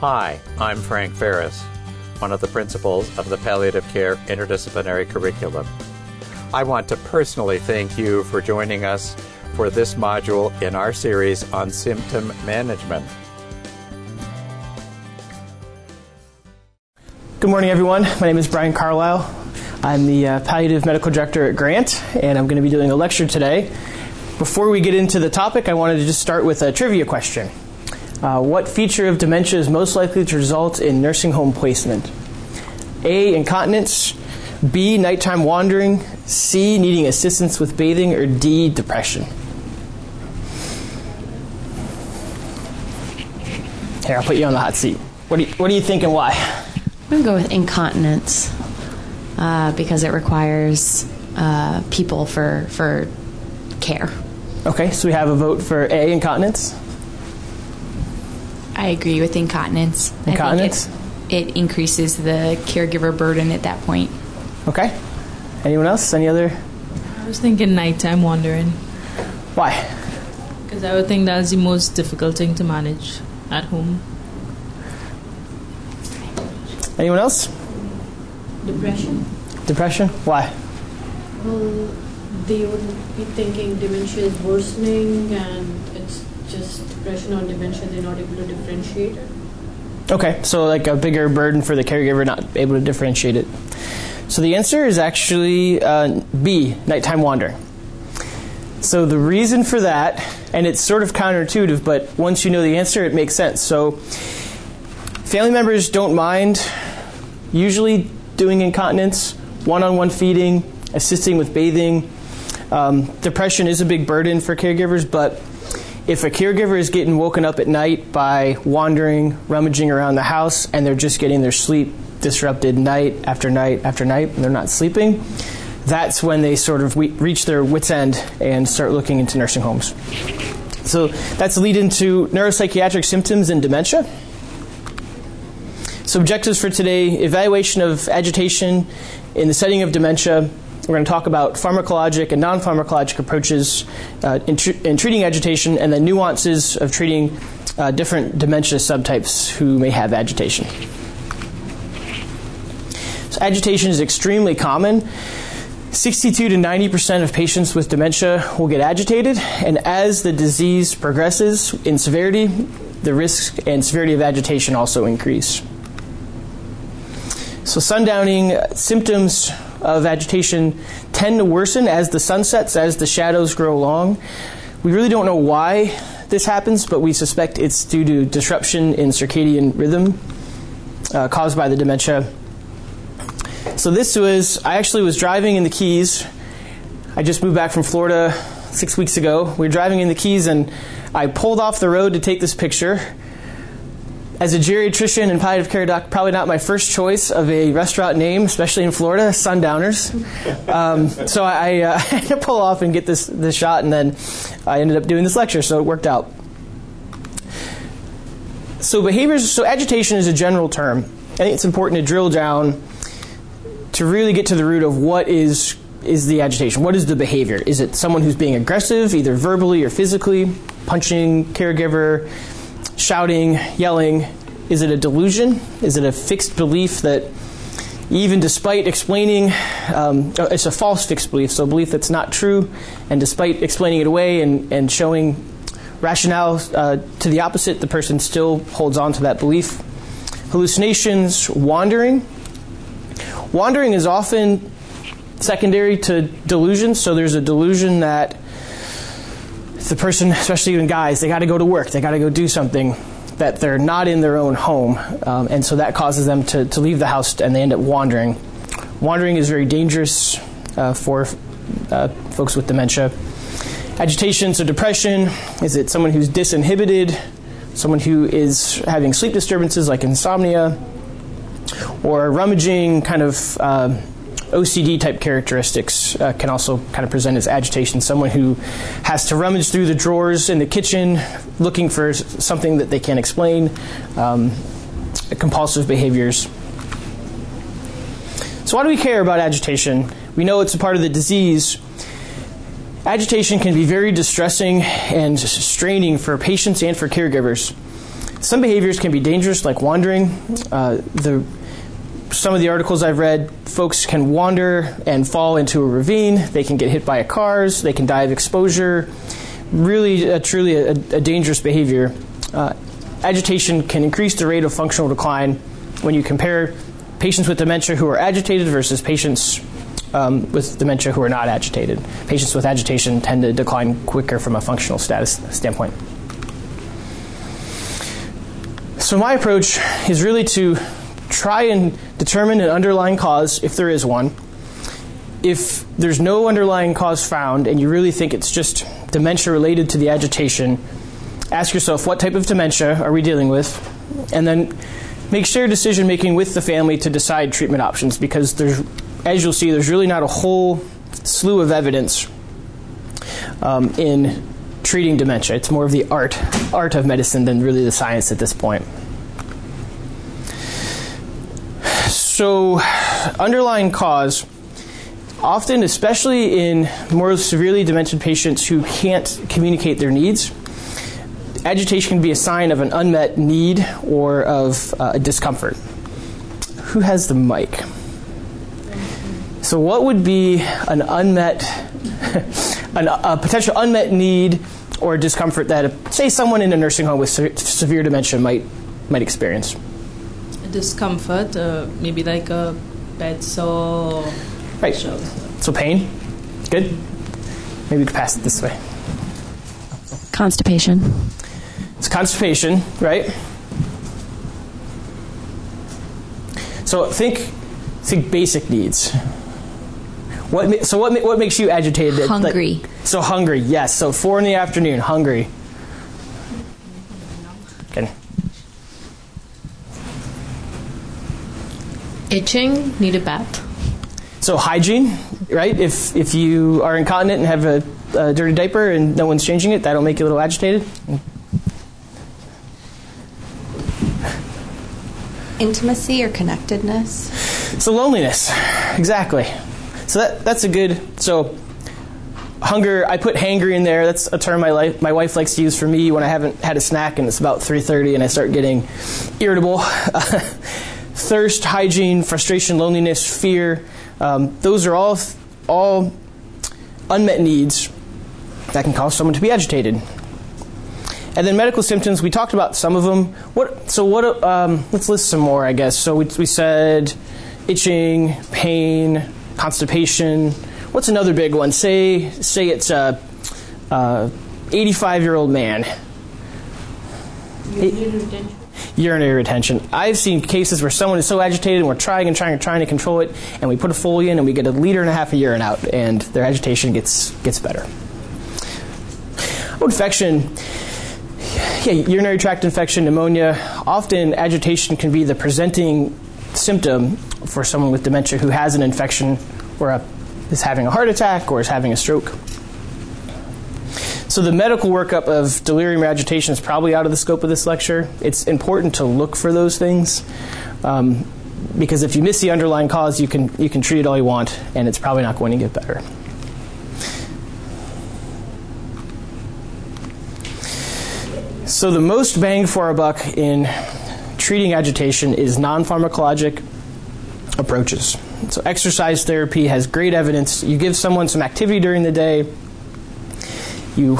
Hi, I'm Frank Ferris, one of the principals of the Palliative Care Interdisciplinary Curriculum. I want to personally thank you for joining us for this module in our series on symptom management. Good morning, everyone. My name is Brian Carlisle. I'm the uh, palliative medical director at Grant, and I'm going to be doing a lecture today. Before we get into the topic, I wanted to just start with a trivia question. Uh, what feature of dementia is most likely to result in nursing home placement? A. Incontinence. B. Nighttime wandering. C. Needing assistance with bathing. Or D. Depression. Here, I'll put you on the hot seat. What do you, what do you think and why? I'm going to go with incontinence uh, because it requires uh, people for, for care. Okay, so we have a vote for A. Incontinence. I agree with incontinence. Incontinence? I think it, it increases the caregiver burden at that point. Okay. Anyone else? Any other? I was thinking nighttime wandering Why? because I would think that's the most difficult thing to manage at home. Anyone else? Depression. Depression? Why? Well, they would be thinking dementia is worsening and it's just depression or dementia, they're not able to differentiate it. Okay, so like a bigger burden for the caregiver not able to differentiate it. So the answer is actually uh, B, nighttime wandering. So the reason for that, and it's sort of counterintuitive, but once you know the answer, it makes sense. So family members don't mind usually doing incontinence, one on one feeding, assisting with bathing. Um, depression is a big burden for caregivers, but if a caregiver is getting woken up at night by wandering, rummaging around the house, and they're just getting their sleep disrupted night after night after night, and they're not sleeping, that's when they sort of reach their wits' end and start looking into nursing homes. So that's lead into neuropsychiatric symptoms and dementia. So objectives for today: evaluation of agitation in the setting of dementia. We're going to talk about pharmacologic and non-pharmacologic approaches uh, in, tr- in, treating agitation, and the nuances of treating uh, different dementia subtypes who may have agitation. So agitation is extremely common. 62 to 90 percent of patients with dementia will get agitated, and as the disease progresses in severity, the risk and severity of agitation also increase. So, sundowning symptoms of agitation tend to worsen as the sun sets, as the shadows grow long. We really don't know why this happens, but we suspect it's due to disruption in circadian rhythm uh, caused by the dementia. So, this was, I actually was driving in the Keys. I just moved back from Florida six weeks ago. We were driving in the Keys, and I pulled off the road to take this picture as a geriatrician and palliative care doc, probably not my first choice of a restaurant name, especially in Florida, Sundowners. Um, so I, uh, had to pull off and get this, this shot, and then I ended up doing this lecture, so it worked out. So behaviors, so agitation is a general term. I think it's important to drill down to really get to the root of what is is the agitation. What is the behavior? Is it someone who's being aggressive, either verbally or physically, punching caregiver? Shouting, yelling? Is it a delusion? Is it a fixed belief that even despite explaining, um, it's a false fixed belief, so a belief that's not true, and despite explaining it away and, and showing rationale uh, to the opposite, the person still holds on to that belief. Hallucinations, wandering. Wandering is often secondary to delusions, so there's a delusion that the person, especially even guys, they got to go to work, they got to go do something that they're not in their own home, um, and so that causes them to, to leave the house and they end up wandering. Wandering is very dangerous uh, for uh, folks with dementia. Agitation, so depression, is it someone who's disinhibited, someone who is having sleep disturbances like insomnia, or rummaging, kind of. Uh, OCD type characteristics uh, can also kind of present as agitation. Someone who has to rummage through the drawers in the kitchen looking for something that they can't explain, um, compulsive behaviors. So, why do we care about agitation? We know it's a part of the disease. Agitation can be very distressing and straining for patients and for caregivers. Some behaviors can be dangerous, like wandering. Uh, the some of the articles I've read, folks can wander and fall into a ravine. They can get hit by a cars. They can die of exposure. Really, uh, truly, a, a, dangerous behavior. Uh, agitation can increase the rate of functional decline when you compare patients with dementia who are agitated versus patients um, with dementia who are not agitated. Patients with agitation tend to decline quicker from a functional status standpoint. So, my approach is really to try and determine an underlying cause if there is one. If there's no underlying cause found and you really think it's just dementia related to the agitation, ask yourself what type of dementia are we dealing with? And then make shared decision making with the family to decide treatment options because there's as you'll see, there's really not a whole slew of evidence um, in treating dementia. It's more of the art art of medicine than really the science at this point. So, underlying cause, often, especially in more severely demented patients who can't communicate their needs, agitation can be a sign of an unmet need or of uh, a discomfort. Who has the mic? So, what would be an unmet, an, a potential unmet need or discomfort that, say, someone in a nursing home with se- severe dementia might might experience? A discomfort, uh, maybe like a bed sore. Right. So pain. Good. Maybe we could pass it this way. Constipation. It's constipation, right? So think think basic needs. What so what what makes you agitated? Hungry. Like, so hungry, yes. So four in the afternoon, hungry. Okay. Itching, need a bath. So hygiene, right? If if you are incontinent and have a, a dirty diaper and no one's changing it, that'll make you a little agitated. Intimacy or connectedness? So loneliness, exactly. So that that's a good. So hunger, I put hangry in there. That's a term my life, my wife likes to use for me when I haven't had a snack and it's about 3:30 and I start getting irritable. Thirst, hygiene, frustration, loneliness, fear. Um, those are all all unmet needs that can cause someone to be agitated. And then medical symptoms, we talked about some of them. What? So what? Um, let's list some more, I guess. So we, we said itching, pain, constipation. What's another big one? Say say it's a 85 year old man. Urinary retention. I've seen cases where someone is so agitated and we're trying and trying and trying to control it, and we put a Foley in and we get a liter and a half of urine out, and their agitation gets gets better. Oh, infection. Yeah, urinary tract infection, pneumonia. Often agitation can be the presenting symptom for someone with dementia who has an infection or a, is having a heart attack or is having a stroke. So the medical workup of delirium agitation is probably out of the scope of this lecture. It's important to look for those things. Um, because if you miss the underlying cause, you can you can treat it all you want, and it's probably not going to get better. So the most bang for our buck in treating agitation is non-pharmacologic approaches. So exercise therapy has great evidence. You give someone some activity during the day, you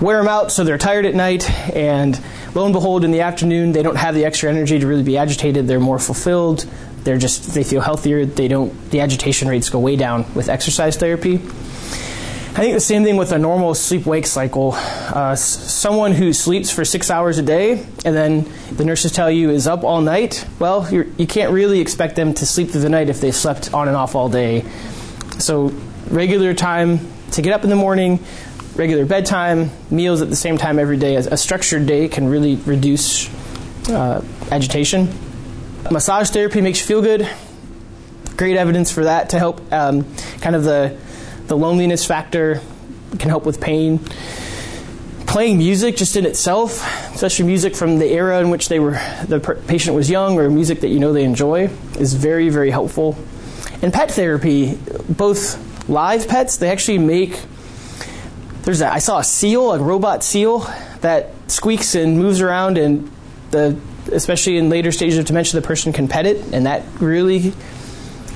wear them out so they're tired at night, and lo and behold, in the afternoon, they don't have the extra energy to really be agitated. They're more fulfilled. They're just they feel healthier. They don't the agitation rates go way down with exercise therapy. I think the same thing with a normal sleep wake cycle. Uh, someone who sleeps for six hours a day and then the nurses tell you is up all night, well, you're, you can not really expect them to sleep through the night if they slept on and off all day. So, regular time to get up in the morning, regular bedtime, meals at the same time every day. A structured day can really reduce uh, agitation. Massage therapy makes you feel good. Great evidence for that to help um, kind of the the loneliness factor can help with pain. Playing music just in itself, especially music from the era in which they were the patient was young or music that you know they enjoy is very very helpful. And pet therapy, both live pets, they actually make there's saw a seal, a robot seal that squeaks and moves around and The especially in later stages of dementia, the person can pet it, and that really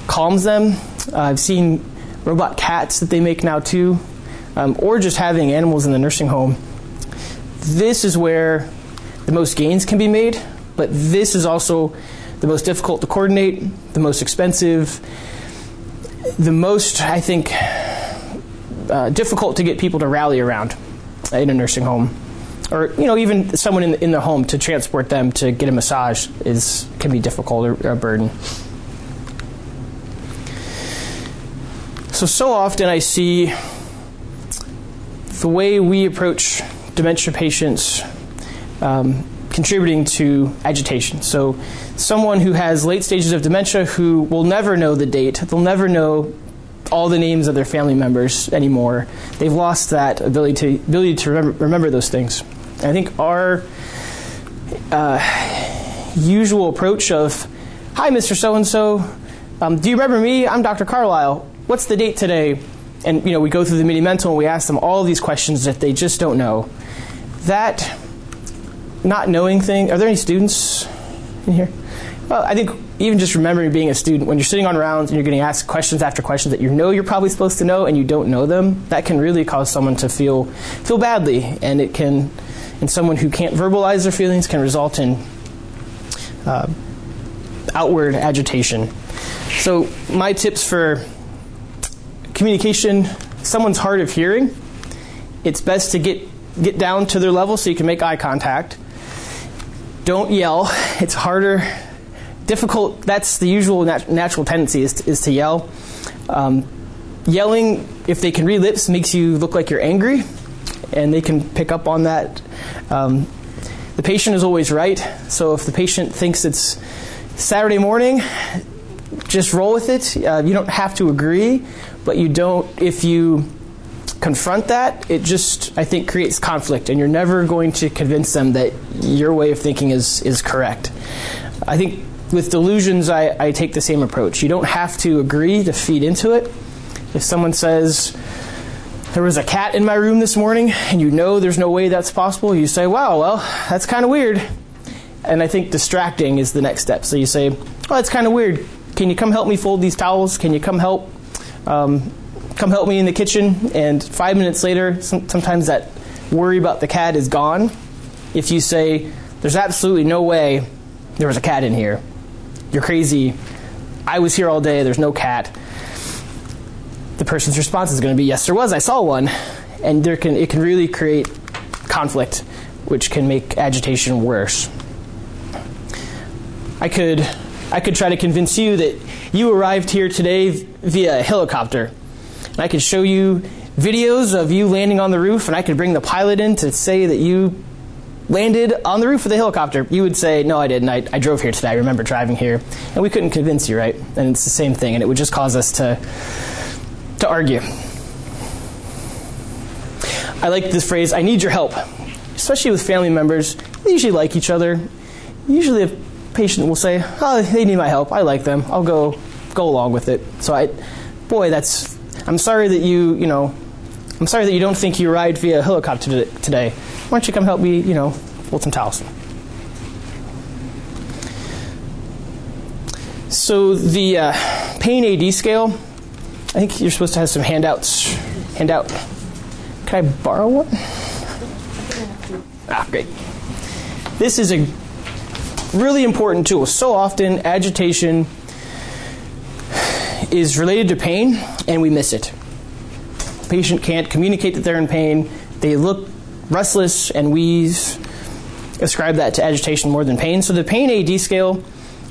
calms them. Uh, I've seen robot cats that they make now too, um, or just having animals in the nursing home. This is where the most gains can be made, but this is also the most difficult to coordinate, the most expensive, the most, I think, uh, difficult to get people to rally around in a nursing home. Or, you know, even someone in the, in the home to transport them to get a massage is can be difficult or a burden. So, so often I see the way we approach dementia patients um, contributing to agitation. So, someone who has late stages of dementia who will never know the date, they'll never know all the names of their family members anymore. They've lost that ability to ability to remember, remember those things. And I think our uh, usual approach of, "Hi, Mr. So and So, do you remember me? I'm Dr. Carlisle. What's the date today?" And you know, we go through the mini mental and we ask them all these questions that they just don't know. That not knowing thing. Are there any students in here? Well, I think even just remembering being a student, when you're sitting on rounds and you're getting asked questions after questions that you know you're probably supposed to know and you don't know them, that can really cause someone to feel feel badly, and it can, and someone who can't verbalize their feelings can result in uh, outward agitation. So, my tips for communication: someone's hard of hearing. It's best to get get down to their level so you can make eye contact. Don't yell. It's harder difficult. That's the usual nat- natural tendency is to, is to yell. Um, yelling, if they can read lips, makes you look like you're angry, and they can pick up on that. Um, the patient is always right, so if the patient thinks it's Saturday morning, just roll with it. Uh, you don't have to agree, but you don't. If you confront that, it just I think creates conflict, and you're never going to convince them that your way of thinking is is correct. I think with delusions, I, I take the same approach. You don't have to agree to feed into it. If someone says, there was a cat in my room this morning, and you know there's no way that's possible, you say, wow, well, that's kind of weird. And I think distracting is the next step. So you say, oh, that's kind of weird. Can you come help me fold these towels? Can you come help? Um, come help me in the kitchen. And five minutes later, some, sometimes that worry about the cat is gone. If you say, there's absolutely no way there was a cat in here, you're crazy. I was here all day. There's no cat. The person's response is going to be, Yes, there was. I saw one. And there can, it can really create conflict, which can make agitation worse. I could, I could try to convince you that you arrived here today via helicopter. And I could show you videos of you landing on the roof, and I could bring the pilot in to say that you landed on the roof of the helicopter, you would say, No, I didn't. I, I drove here today. I remember driving here. And we couldn't convince you, right? And it's the same thing, and it would just cause us to, to argue. I like this phrase, I need your help. Especially with family members, they usually like each other. Usually a patient will say, Oh, they need my help. I like them. I'll go go along with it. So I boy, that's I'm sorry that you, you know, I'm sorry that you don't think you ride via helicopter today. Why don't you come help me, you know, fold some towels? So the uh, pain AD scale, I think you're supposed to have some handouts. Handout. Can I borrow one? Ah, great. This is a really important tool. So often, agitation is related to pain, and we miss it. Patient can't communicate that they're in pain. They look restless, and we ascribe that to agitation more than pain. So the pain AD scale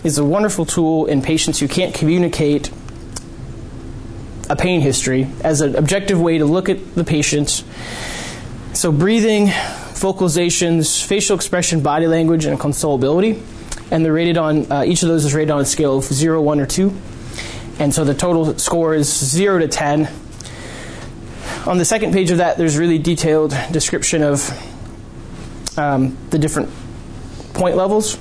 is a wonderful tool in patients who can't communicate a pain history as an objective way to look at the patient. So breathing, vocalizations, facial expression, body language, and consolability. And they're rated on, uh, each of those is rated on a scale of 0, 1, or 2. And so the total score is 0 to 10 on the second page of that, there's really detailed description of um, the different point levels.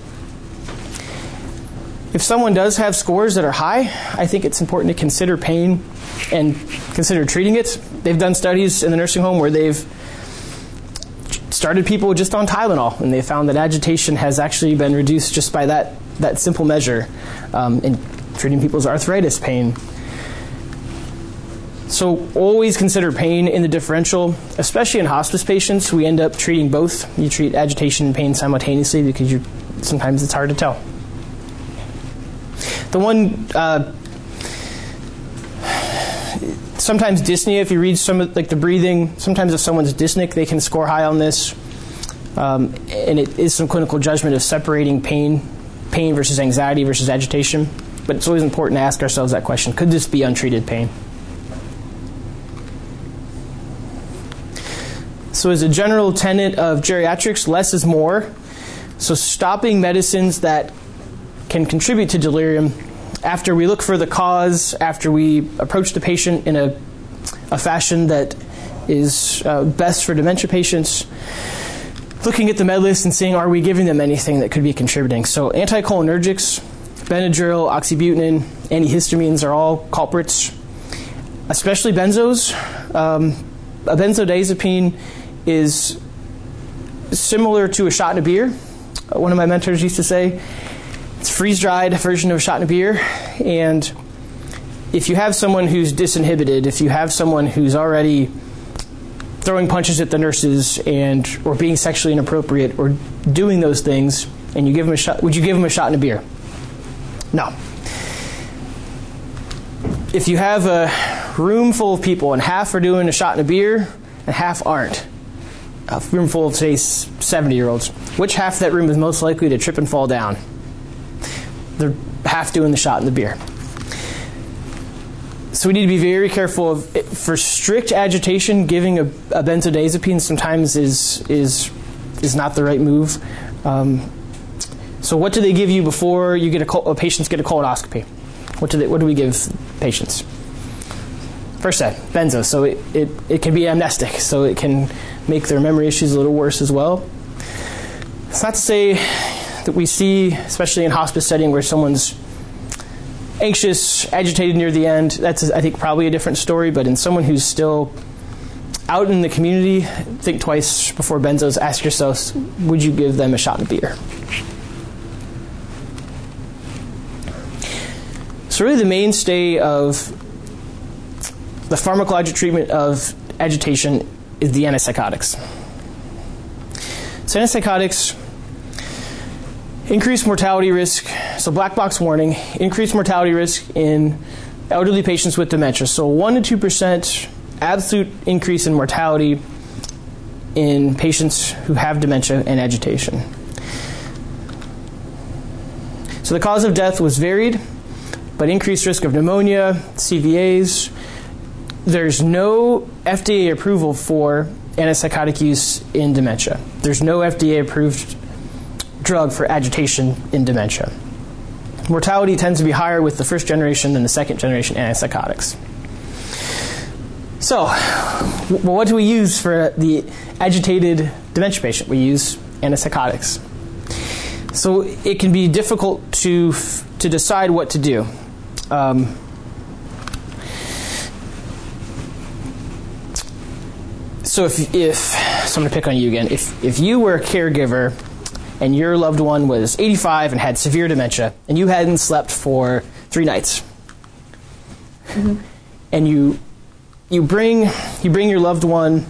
If someone does have scores that are high, I think it's important to consider pain and consider treating it. They've done studies in the nursing home where they've started people just on Tylenol, and they found that agitation has actually been reduced just by that, that simple measure um, in treating people's arthritis pain. So, always consider pain in the differential, especially in hospice patients. We end up treating both. You treat agitation and pain simultaneously because you, sometimes it's hard to tell. The one uh, sometimes dyspnea. If you read some of like the breathing, sometimes if someone's dyspneic, they can score high on this, um, and it is some clinical judgment of separating pain, pain versus anxiety versus agitation. But it's always important to ask ourselves that question: Could this be untreated pain? So, as a general tenet of geriatrics, less is more. So, stopping medicines that can contribute to delirium after we look for the cause, after we approach the patient in a, a fashion that is uh, best for dementia patients, looking at the med list and seeing are we giving them anything that could be contributing. So, anticholinergics, Benadryl, oxybutynin, antihistamines are all culprits, especially benzos. Um, a benzodiazepine is similar to a shot in a beer. Uh, one of my mentors used to say it's freeze dried version of a shot in a beer. And if you have someone who's disinhibited, if you have someone who's already throwing punches at the nurses and or being sexually inappropriate or doing those things, and you give them a shot, would you give them a shot in a beer? No. If you have a room full of people and half are doing a shot in a beer and half aren't, a room full of say 70 year olds, which half of that room is most likely to trip and fall down? they're half doing the shot in the beer. So we need to be very careful of for strict agitation. Giving a, a benzodiazepine sometimes is is is not the right move. Um, so what do they give you before you get a, a patients get a colonoscopy? What do they, what do we give patients? Versed, benzo. So it, it, it can be amnestic, so it can make their memory issues a little worse as well. It's not to say that we see, especially in hospice setting where someone's anxious, agitated near the end, that's, I think, probably a different story. But in someone who's still out in the community, think twice before benzos. Ask yourselves, would you give them a shot of beer? So, really, the mainstay of the pharmacologic treatment of agitation is the antipsychotics. So, antipsychotics increased mortality risk. So, black box warning increased mortality risk in elderly patients with dementia. So, 1% to 2% absolute increase in mortality in patients who have dementia and agitation. So, the cause of death was varied, but increased risk of pneumonia, CVAs. There's no FDA approval for antipsychotic use in dementia. There's no FDA approved drug for agitation in dementia. Mortality tends to be higher with the first generation than the second generation antipsychotics. So, what do we use for the agitated dementia patient? We use antipsychotics. So it can be difficult to to decide what to do. Um, so if if so I'm to pick on you again. If if you were a caregiver and your loved one was 85 and had severe dementia, and you hadn't slept for three nights, mm-hmm. and you you bring you bring your loved one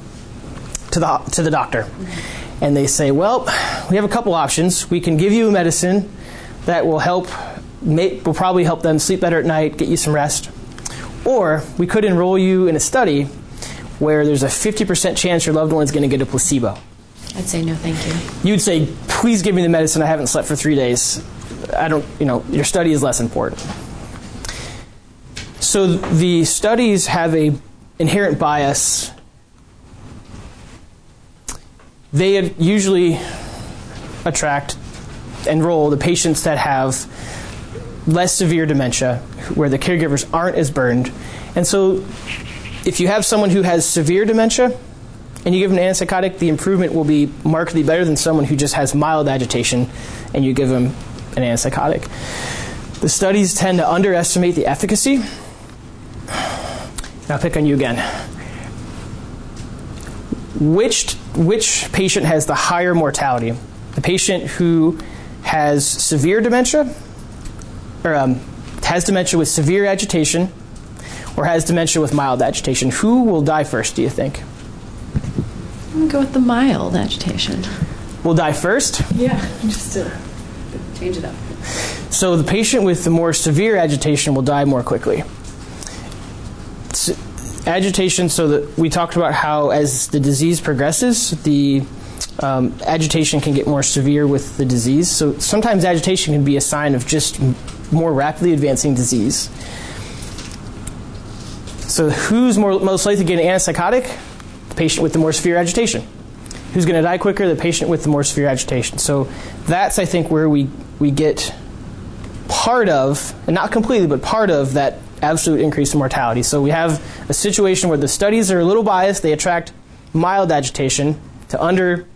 to the to the doctor, mm-hmm. and they say, "Well, we have a couple options. We can give you a medicine that will help, may, will probably help them sleep better at night, get you some rest, or we could enroll you in a study where there's a 50% chance your loved one is going to get a placebo." I'd say no, thank you. You'd say, please give me the medicine. I haven't slept for three days. I don't, you know, your study is less important. So the studies have a inherent bias. They usually attract, enroll the patients that have less severe dementia, where the caregivers aren't as burned. And so if you have someone who has severe dementia, and you give them an antipsychotic, the improvement will be markedly better than someone who just has mild agitation and you give them an antipsychotic. The studies tend to underestimate the efficacy. Now, pick on you again. Which which patient has the higher mortality? The patient who has severe dementia, or um, has dementia with severe agitation, or has dementia with mild agitation. Who will die first, do you think? I'm going to go with the mild agitation. Will die first? Yeah, just to change it up. So the patient with the more severe agitation will die more quickly. Agitation, so that we talked about how as the disease progresses, the um, agitation can get more severe with the disease. So sometimes agitation can be a sign of just more rapidly advancing disease. So who's more, most likely to get an antipsychotic? The patient with the more severe agitation. Who's going to die quicker? The patient with the more severe agitation. So that's, I think, where we, we get part of, and not completely, but part of that absolute increase in mortality. So we have a situation where the studies are a little biased. They attract mild agitation to under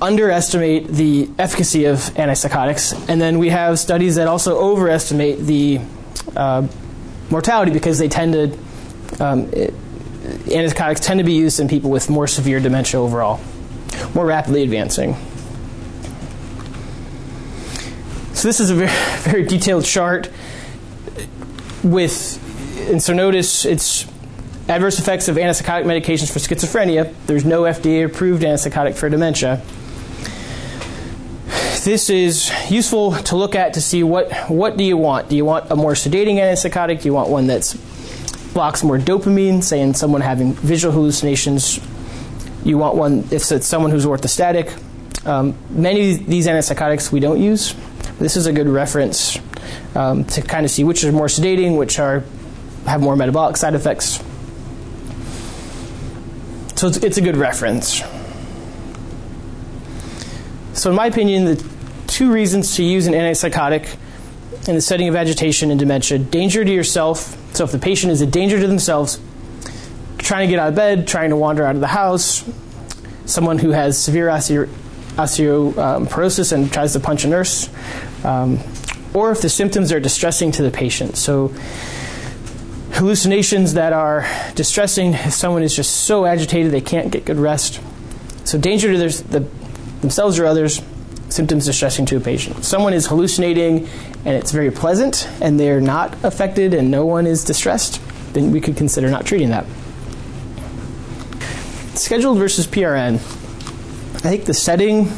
underestimate the efficacy of antipsychotics, and then we have studies that also overestimate the uh, mortality because they tend to um, it, antipsychotics tend to be used in people with more severe dementia overall, more rapidly advancing. So this is a very, very detailed chart with, and so notice it's adverse effects of antipsychotic medications for schizophrenia. There's no FDA-approved antipsychotic for dementia. This is useful to look at to see what what do you want? Do you want a more sedating antipsychotic? Do you want one that blocks more dopamine, say in someone having visual hallucinations? You want one if it's someone who's orthostatic. Um, many of these antipsychotics we don't use. This is a good reference um, to kind of see which are more sedating, which are have more metabolic side effects. So it's, it's a good reference. So, in my opinion, the two reasons to use an antipsychotic in the setting of agitation and dementia danger to yourself. So, if the patient is a danger to themselves, trying to get out of bed, trying to wander out of the house, someone who has severe osteo- osteoporosis and tries to punch a nurse, um, or if the symptoms are distressing to the patient. So, hallucinations that are distressing if someone is just so agitated they can't get good rest. So, danger to their, the, themselves or others, symptoms distressing to a patient. Someone is hallucinating and it's very pleasant and they're not affected and no one is distressed, then we could consider not treating that. Scheduled versus PRN. I think the setting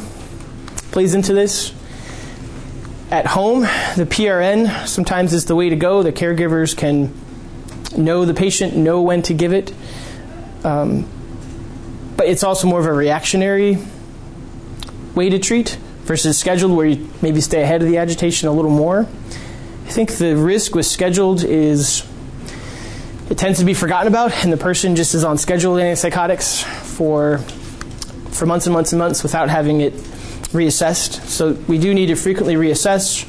plays into this. At home, the PRN sometimes is the way to go. The caregivers can know the patient, know when to give it. Um, but it's also more of a reactionary way to treat versus scheduled, where you maybe stay ahead of the agitation a little more. I think the risk with scheduled is it tends to be forgotten about, and the person just is on scheduled antipsychotics for for months and months and months without having it reassessed. So we do need to frequently reassess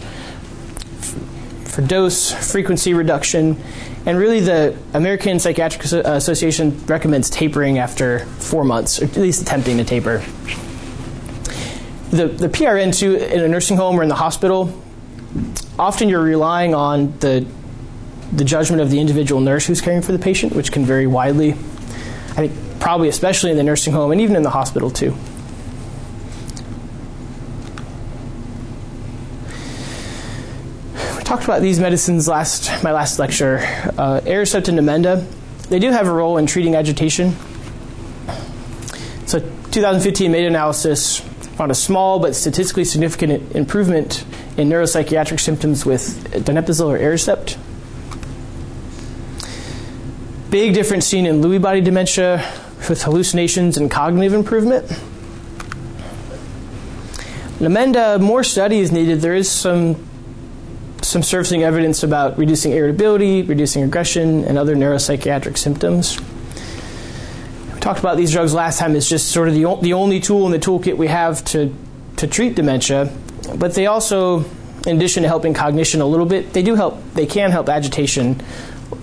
for dose, frequency reduction, and really the American Psychiatric Association recommends tapering after four months, or at least attempting to taper. The, the PRN too in a nursing home or in the hospital, often you're relying on the the judgment of the individual nurse who's caring for the patient, which can vary widely. I think probably especially in the nursing home and even in the hospital too. We talked about these medicines last my last lecture. Uh, Aricept and Namenda, they do have a role in treating agitation. So, 2015 meta-analysis found a small but statistically significant improvement in neuropsychiatric symptoms with donepezil or Aricept. Big difference seen in Lewy body dementia with hallucinations and cognitive improvement. Namenda, more study is needed. There is some some surfacing evidence about reducing irritability, reducing aggression, and other neuropsychiatric symptoms. We talked about these drugs last time. It's just sort of the, the only tool in the toolkit we have to, to treat dementia. But they also, in addition to helping cognition a little bit, they do help, they can help agitation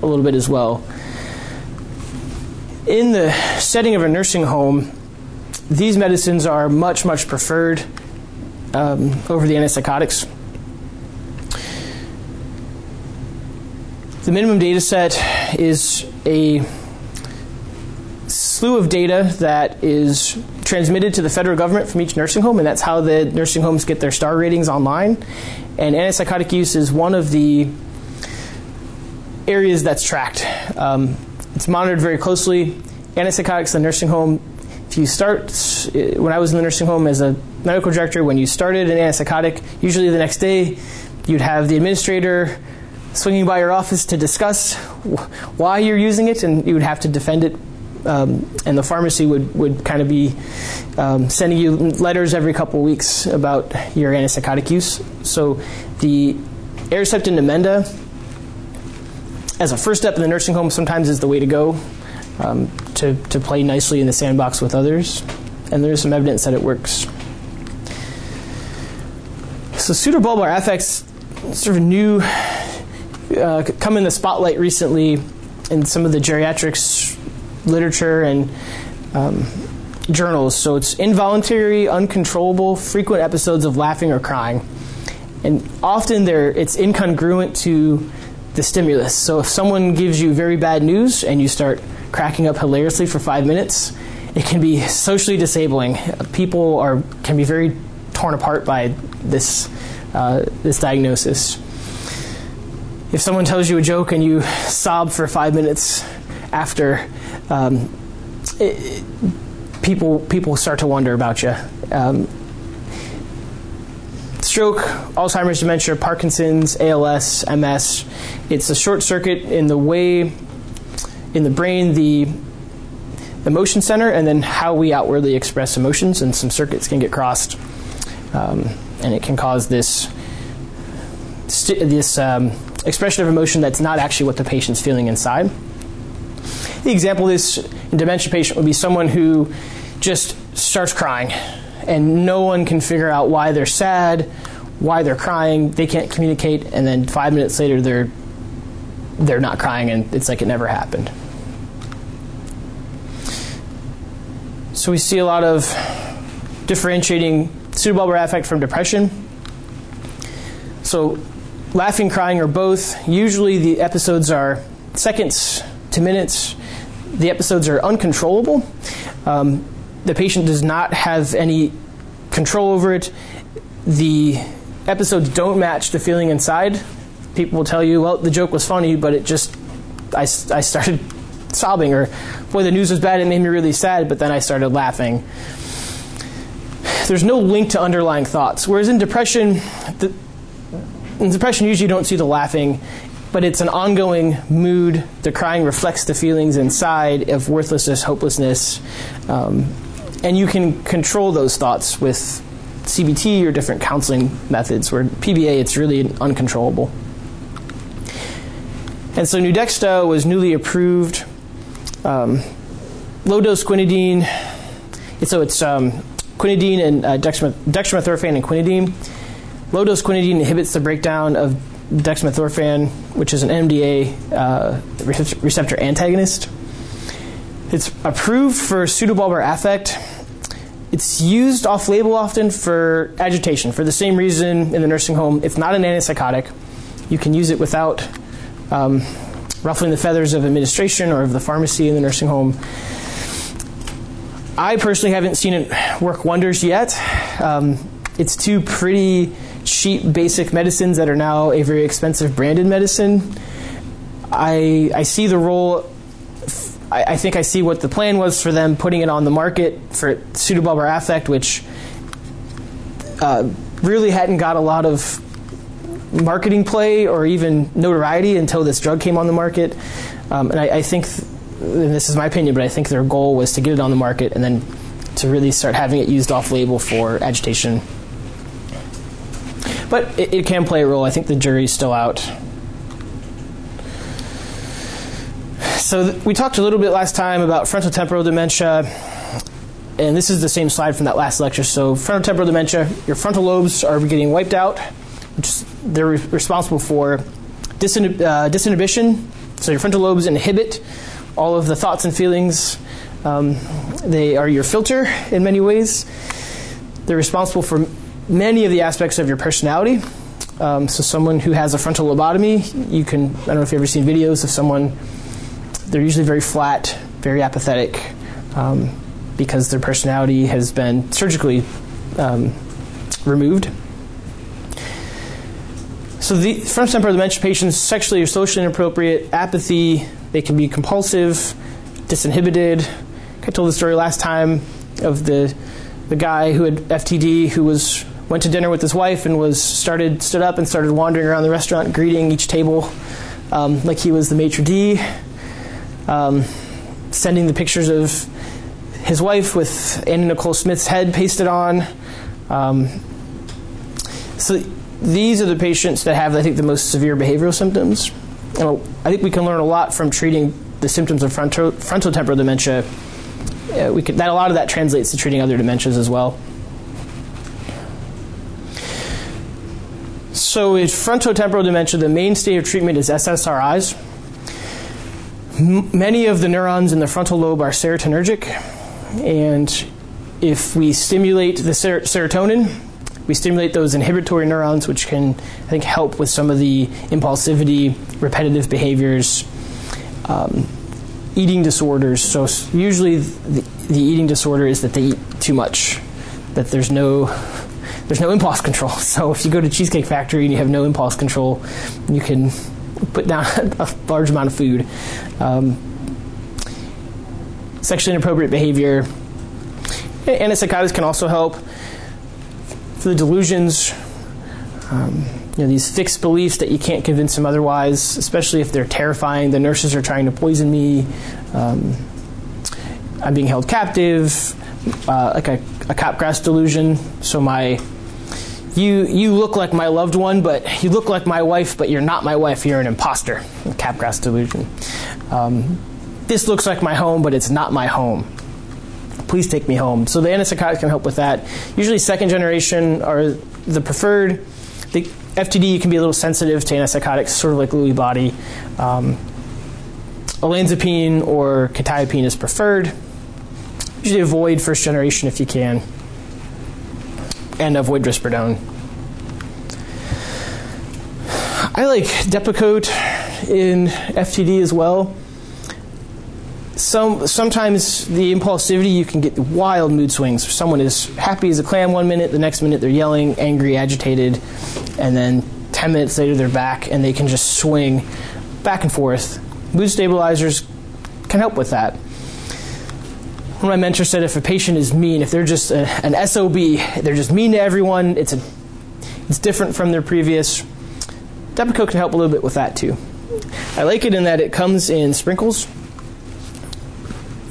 a little bit as well. In the setting of a nursing home, these medicines are much, much preferred um, over the antipsychotics. The minimum data set is a slew of data that is transmitted to the federal government from each nursing home, and that's how the nursing homes get their star ratings online. And antipsychotic use is one of the areas that's tracked. Um, it's monitored very closely. Antipsychotics in the nursing home. If you start, when I was in the nursing home as a medical director, when you started an antipsychotic, usually the next day you'd have the administrator swinging by your office to discuss why you're using it, and you would have to defend it. Um, and the pharmacy would, would kind of be um, sending you letters every couple of weeks about your antipsychotic use. So the Aricept and as a first step in the nursing home, sometimes is the way to go um, to, to play nicely in the sandbox with others. And there's some evidence that it works. So pseudobulbar affects sort of new uh, come in the spotlight recently in some of the geriatrics literature and um, journals. So it's involuntary, uncontrollable, frequent episodes of laughing or crying, and often they it's incongruent to the stimulus. So if someone gives you very bad news and you start cracking up hilariously for five minutes, it can be socially disabling. People are can be very torn apart by this uh, this diagnosis if someone tells you a joke and you sob for five minutes after, um, it, people people start to wonder about you. Um, stroke, Alzheimer's, dementia, Parkinson's, ALS, MS. It's a short circuit in the way in the brain the emotion center and then how we outwardly express emotions, and some circuits can get crossed, um, and it can cause this this um, expression of emotion that's not actually what the patient's feeling inside. The example of this in dementia patient would be someone who just starts crying and no one can figure out why they're sad, why they're crying, they can't communicate, and then five minutes later they're they're not crying and it's like it never happened. So we see a lot of differentiating pseudobulbar affect from depression. So laughing, crying, or both. Usually the episodes are seconds to minutes. The episodes are uncontrollable. Um, the patient does not have any control over it. The episodes don't match the feeling inside. People will tell you, well, the joke was funny, but it just, I, I started sobbing, or boy, the news was bad, it made me really sad, but then I started laughing. There's no link to underlying thoughts. Whereas in depression, the, in depression, usually you don't see the laughing, but it's an ongoing mood. The crying reflects the feelings inside of worthlessness, hopelessness, um, and you can control those thoughts with CBT or different counseling methods. Where PBA, it's really uncontrollable. And so Nuedexta was newly approved. Um, low dose quinidine. So it's um, quinidine and uh, dextromethorphan and quinidine Low dose quinidine inhibits the breakdown of dextromethorphan, which is an MDA uh, receptor antagonist. It's approved for pseudobulbar affect. It's used off label often for agitation for the same reason in the nursing home. It's not an antipsychotic. You can use it without um, ruffling the feathers of administration or of the pharmacy in the nursing home. I personally haven't seen it work wonders yet. Um, it's two pretty cheap basic medicines that are now a very expensive branded medicine. I I see the role. I, I think I see what the plan was for them putting it on the market for pseudobulbar affect, which uh, really hadn't got a lot of marketing play or even notoriety until this drug came on the market. Um, and I, I think, th- and this is my opinion, but I think their goal was to get it on the market and then to really start having it used off label for agitation but it, it can play a role. I think the jury's still out. So th- we talked a little bit last time about frontotemporal dementia, and this is the same slide from that last lecture. So frontotemporal dementia, your frontal lobes are getting wiped out, which they're re- responsible for uh, disinhibition. So your frontal lobes inhibit all of the thoughts and feelings. Um, they are your filter in many ways. They're responsible for many of the aspects of your personality. Um, so, someone who has a frontal lobotomy, you can, I don't know if you've ever seen videos of someone, they're usually very flat, very apathetic. um, because their personality has been surgically um, removed. So the frontotemporal dementia patients, sexually or socially inappropriate, apathy, they can be compulsive, disinhibited. I told the story last time of the the guy who had FTD who was went to dinner with his wife and was started stood up and started wandering around the restaurant, greeting each table um, like he was the maitre d, um, sending the pictures of his wife with Anna Nicole Smith's head pasted on. Um, so these are the patients that have, I think, the most severe behavioral symptoms. And I think we can learn a lot from treating the symptoms of fronto, frontotemporal dementia. Uh, we could, that a lot of that translates to treating other dementias as well. So, in frontotemporal dementia, the mainstay of treatment is SSRIs. M- many of the neurons in the frontal lobe are serotonergic, and if we stimulate the ser- serotonin, we stimulate those inhibitory neurons, which can, I think, help with some of the impulsivity, repetitive behaviors, um, eating disorders. So, usually, the, the eating disorder is that they eat too much, that there's no there's no impulse control. So if you go to Cheesecake Factory and you have no impulse control, you can put down a large amount of food. Um, sexually inappropriate behavior. Antipsychotics can also help for the delusions. Um, you know these fixed beliefs that you can't convince them otherwise, especially if they're terrifying. The nurses are trying to poison me. Um, I'm being held captive. Uh, like a, a Capgras delusion. So my you you look like my loved one, but you look like my wife, but you're not my wife. You're an imposter. Capgras delusion. Um, this looks like my home, but it's not my home. Please take me home. So the antipsychotics can help with that. Usually, second generation are the preferred. The FTD you can be a little sensitive to antipsychotics, sort of like Lewy body. Um, olanzapine or quetiapine is preferred. Usually avoid first generation if you can and avoid risperidone. I like Depakote in FTD as well. Some sometimes the impulsivity you can get wild mood swings. Someone is happy as a clam one minute, the next minute they're yelling, angry, agitated, and then ten minutes later they're back and they can just swing back and forth. Mood stabilizers can help with that one of my mentors said if a patient is mean, if they're just a, an SOB, they're just mean to everyone, it's, a, it's different from their previous. Depakote can help a little bit with that too. I like it in that it comes in sprinkles.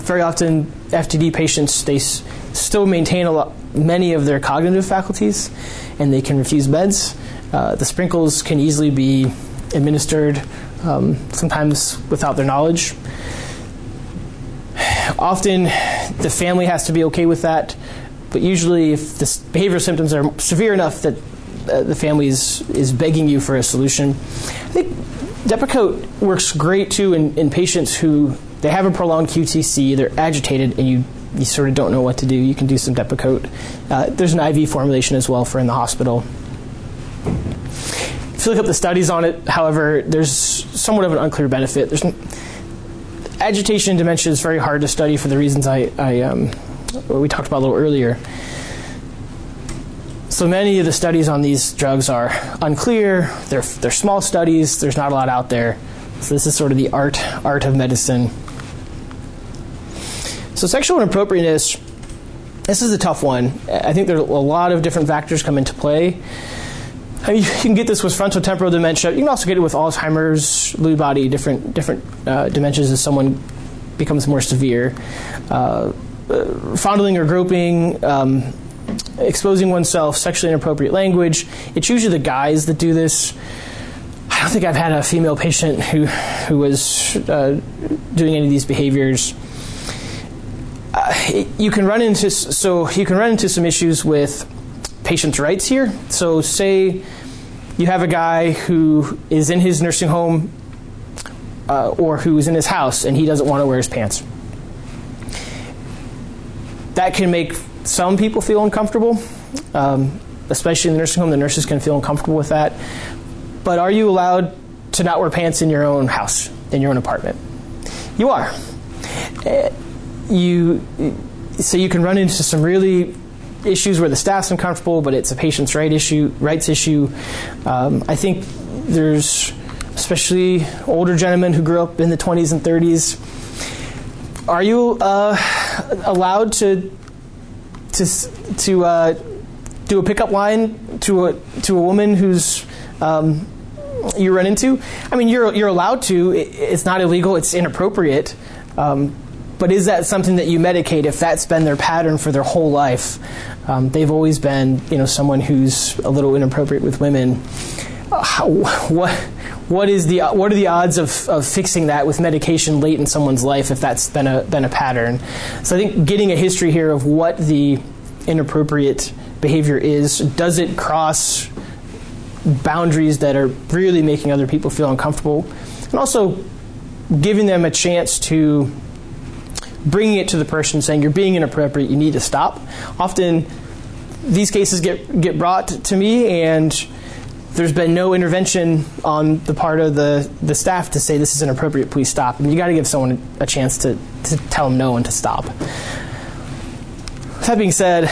Very often, FTD patients they s- still maintain a lot, many of their cognitive faculties, and they can refuse meds. Uh, the sprinkles can easily be administered, um, sometimes without their knowledge. Often, the family has to be okay with that, but usually, if the behavioral symptoms are severe enough that uh, the family is, is begging you for a solution, I think Depakote works great too in, in patients who they have a prolonged QTC, they're agitated, and you you sort of don't know what to do. You can do some Depakote. Uh, there's an IV formulation as well for in the hospital. If you look up the studies on it, however, there's somewhat of an unclear benefit. There's agitation and dementia is very hard to study for the reasons I, I um, we talked about a little earlier. So many of the studies on these drugs are unclear. They're they're small studies. There's not a lot out there. So this is sort of the art art of medicine. So sexual inappropriateness. This is a tough one. I think there are a lot of different factors come into play. I mean, you can get this with frontotemporal dementia. You can also get it with Alzheimer's, Lewy body, different different uh, dementias as someone becomes more severe. Uh, uh, fondling or groping, um, exposing oneself, sexually inappropriate language. It's usually the guys that do this. I don't think I've had a female patient who who was uh, doing any of these behaviors. Uh, you can run into so you can run into some issues with patients' rights here. So, say you have a guy who is in his nursing home uh, or who is in his house and he doesn't want to wear his pants. That can make some people feel uncomfortable, um, especially in the nursing home. The nurses can feel uncomfortable with that. But are you allowed to not wear pants in your own house, in your own apartment? You are. Uh, you so you can run into some really issues where the staff's uncomfortable, but it's a patient's right issue, rights issue. Um, I think there's especially older gentlemen who grew up in the 20s and 30s. Are you uh, allowed to to to uh, do a pickup line to a to a woman who's um, you run into? I mean, you're you're allowed to. It's not illegal. It's inappropriate. Um, but is that something that you medicate if that's been their pattern for their whole life? Um, they've always been, you know, someone who's a little inappropriate with women. How, what what is the what are the odds of, of fixing that with medication late in someone's life if that's been a been a pattern? So I think getting a history here of what the inappropriate behavior is does it cross boundaries that are really making other people feel uncomfortable, and also giving them a chance to bringing it to the person saying you're being inappropriate you need to stop often these cases get get brought to me and there's been no intervention on the part of the, the staff to say this is inappropriate, please stop. And you got to give someone a chance to, to tell them no and to stop. That being said,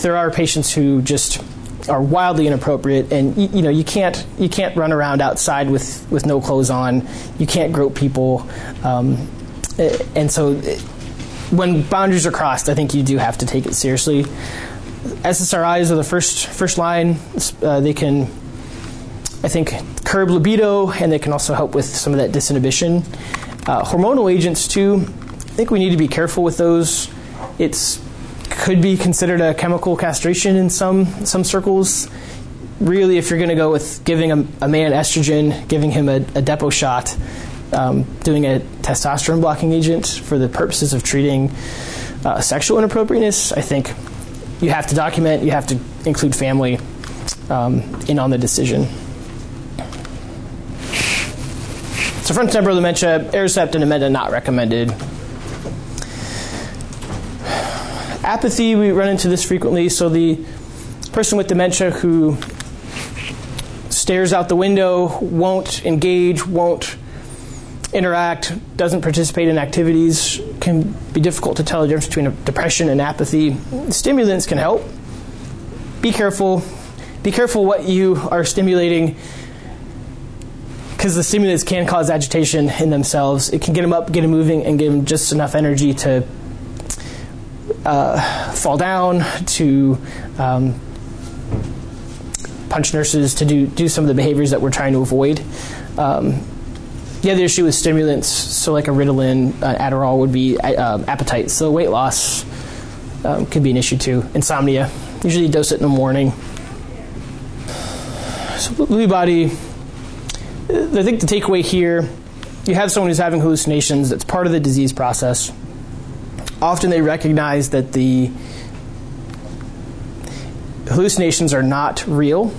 there are patients who just are wildly inappropriate, and you, you, know you can't you can't run around outside with, with no clothes on. You can't grope people, um, and so when boundaries are crossed, I think you do have to take it seriously. SSRIs are the first first line. Uh, they can I think, curb libido, and they can also help with some of that disinhibition. Uh, hormonal agents, too, I think we need to be careful with those. It's could be considered a chemical castration in some some circles. Really, if you're going to go with giving a, a, man estrogen, giving him a, a depo shot, um, doing a testosterone blocking agent for the purposes of treating uh, sexual inappropriateness, I think you have to document, you have to include family um, in on the decision. So frontotemporal dementia, Aricept and Namenda not recommended. Apathy, we run into this frequently. So the person with dementia who stares out the window, won't engage, won't interact, doesn't participate in activities, can be difficult to tell the difference between depression and apathy. Stimulants can help. Be careful. Be careful what you are stimulating because the stimulants can cause agitation in themselves. It can get them up, get them moving, and give them just enough energy to uh, fall down, to um, punch nurses, to do, do some of the behaviors that we're trying to avoid. Um, the other issue with stimulants, so like a Ritalin, uh, Adderall, would be uh, appetite. So weight loss um, could be an issue too. Insomnia. Usually dose it in the morning. So Lewy body I think the takeaway here you have someone who's having hallucinations, that's part of the disease process. Often they recognize that the hallucinations are not real,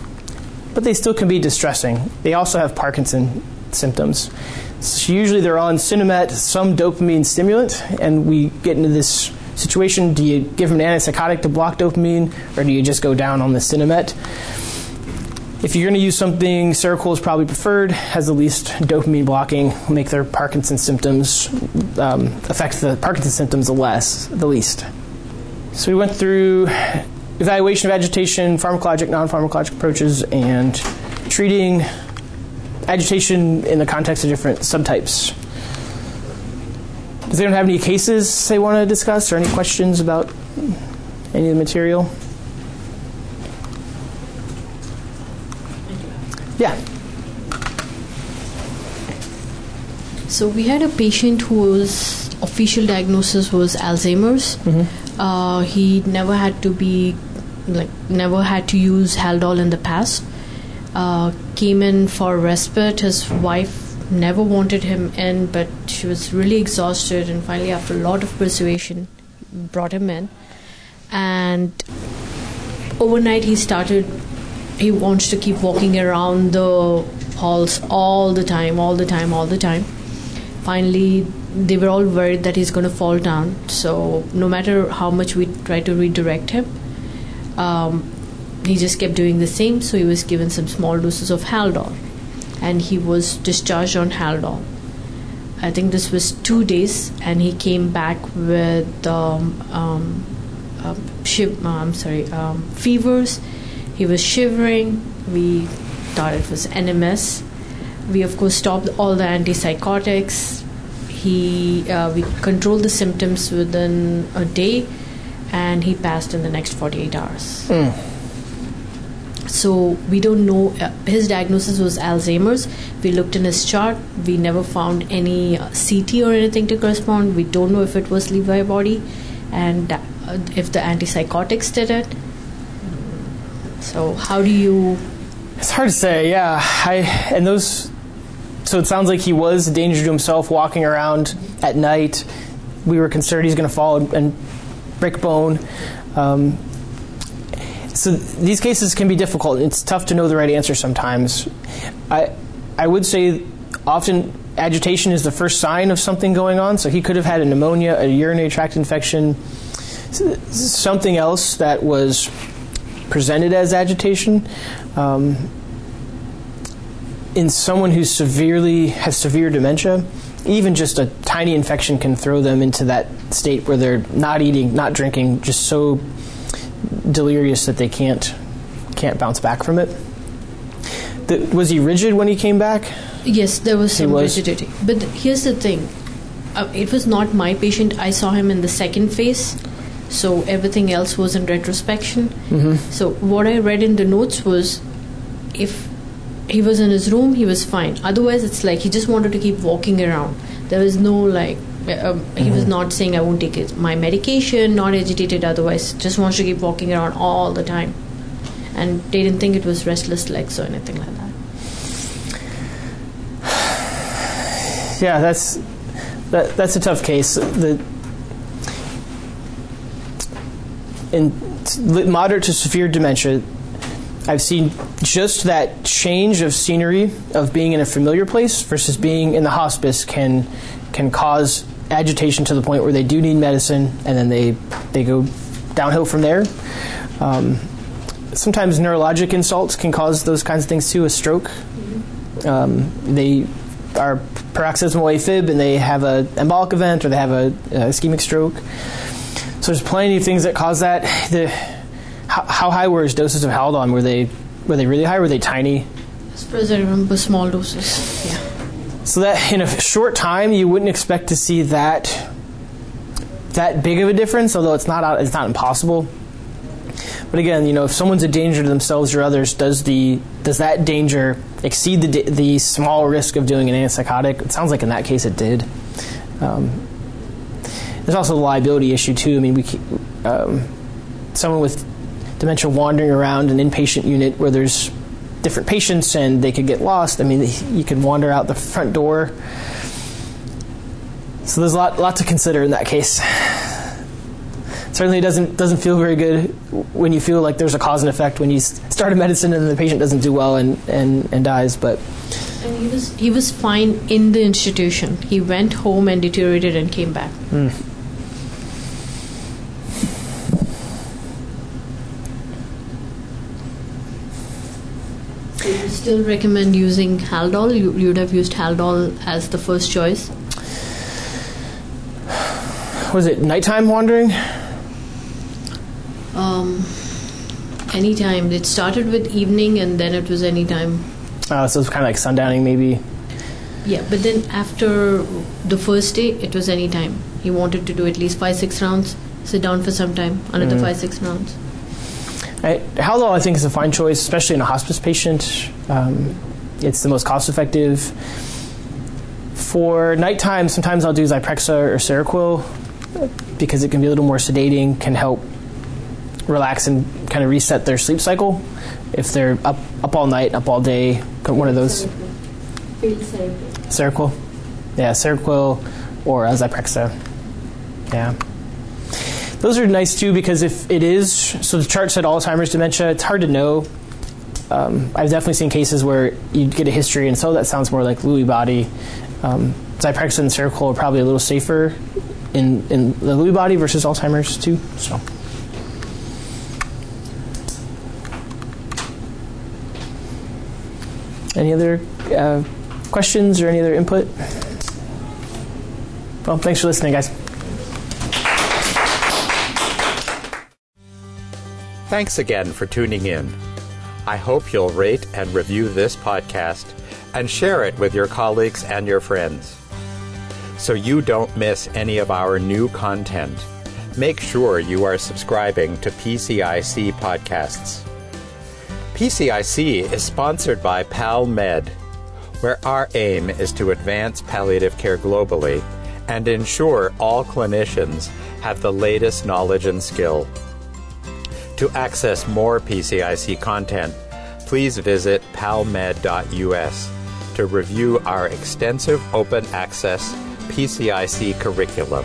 but they still can be distressing. They also have Parkinson symptoms. So usually they're on Sinemet, some dopamine stimulant, and we get into this situation do you give them an antipsychotic to block dopamine, or do you just go down on the Sinemet? If you're going to use something, Seroquel is probably preferred, has the least dopamine blocking, make their Parkinson's symptoms, um, affect the Parkinson's symptoms the less, the least. So we went through evaluation of agitation, pharmacologic, non-pharmacologic approaches, and treating agitation in the context of different subtypes. Does anyone have any cases they want to discuss or any questions about any of the material? Yeah. So we had a patient whose official diagnosis was Alzheimer's. Mm-hmm. Uh, he never had to be like never had to use Haldol in the past. Uh, came in for respite. His wife never wanted him in, but she was really exhausted, and finally, after a lot of persuasion, brought him in. And overnight, he started he wants to keep walking around the halls all the time, all the time, all the time. Finally, they were all worried that he's going to fall down. So, no matter how much we try to redirect him, um, he just kept doing the same. So, he was given some small doses of Haldol and he was discharged on Haldol. I think this was two days, and he came back with um, um, um, shiv- uh, I'm sorry, um, fevers. He was shivering. We thought it was NMS. We of course stopped all the antipsychotics. He uh, we controlled the symptoms within a day, and he passed in the next 48 hours. So we don't know. Uh, his diagnosis was Alzheimer's. We looked in his chart. We never found any uh, CT or anything to correspond. We don't know if it was Lewy body, and uh, if the antipsychotics did it. So how do you? It's hard to say. Yeah, I and those. So it sounds like he was a danger to himself walking around at night. We were concerned he's going to fall and, break bone. Um, so these cases can be difficult. It's tough to know the right answer sometimes. I I would say often agitation is the first sign of something going on. So he could have had a pneumonia, a urinary tract infection, something else that was presented as agitation. Um, in someone who severely has severe dementia, even just a tiny infection can throw them into that state where they're not eating, not drinking, just so delirious that they can't can't bounce back from it. The, was he rigid when he came back? Yes, there was He some was? rigidity. But th- here's the thing uh, it was not my patient. I saw him in the second phase, so everything else was in retrospection. Mm-hmm. So, what I read in the notes was if he was in his room, he was fine. Otherwise, it's like he just wanted to keep walking around. There was no like, um, he was not saying, I won't take it, my medication, not agitated otherwise, just wants to keep walking around all the time. And they didn't think it was restless legs or anything like that. Yeah, that's that, that's a tough case. The in moderate to severe dementia, I've seen just that change of scenery of being in a familiar place versus being in the hospice can can cause agitation to the point where they do need medicine and then they they go downhill from there. Um, sometimes neurologic insults can cause those kinds of things too. A stroke. Um, they are paroxysmal AFib and they have a embolic event or they have a, a ischemic stroke. So there's plenty of things that cause that. The how, how high were his doses of Haldol? Were they were they really high? Were they tiny? As far as I remember, small doses. Yeah. So that in a short time, you wouldn't expect to see that that big of a difference. Although it's not it's not impossible. But again, you know, if someone's a danger to themselves or others, does the does that danger exceed the the small risk of doing an antipsychotic? It sounds like in that case it did. Um, there's also the liability issue too. I mean, we um, someone with dementia wandering around an inpatient unit where there's different patients and they could get lost. I mean, you could wander out the front door. So there's a lot, lot to consider in that case. Certainly, it doesn't doesn't feel very good when you feel like there's a cause and effect when you start a medicine and the patient doesn't do well and, and, and dies. But And he was he was fine in the institution. He went home and deteriorated and came back. So you still recommend using Haldol? You, would have used Haldol as the first choice. was it nighttime wandering? Um, anytime. It started with evening and then it was anytime. Uh, so it's kind of like sundowning, maybe. Yeah, but then after the first day, it was anytime. He wanted to do at least five, six rounds, sit down for some time, another five, six rounds. I, Haldol, I think, is a fine choice, especially in a hospice patient. Um, it's the most cost effective. For nighttime, sometimes I'll do Zyprexa or Seroquel because it can be a little more sedating, can help relax and kind of reset their sleep cycle. If they're up, up all night, up all day, one of those. Seroquel? Yeah, Seroquel or uh, Zyprexa. Yeah. Those are nice too because if it is, so the chart said Alzheimer's dementia, it's hard to know. Um, I've definitely seen cases where you get a history and so that sounds more like Lewy body. Um, Zyprexa and Seroquel are probably a little safer in, in the Lewy body versus Alzheimer's too. So. Any other uh, questions or any other input? Well, thanks for listening, guys. Thanks again for tuning in. I hope you'll rate and review this podcast and share it with your colleagues and your friends. So you don't miss any of our new content, make sure you are subscribing to PCIC podcasts. PCIC is sponsored by PalMed, where our aim is to advance palliative care globally and ensure all clinicians have the latest knowledge and skill. To access more PCIC content, please visit palmed.us to review our extensive open access PCIC curriculum.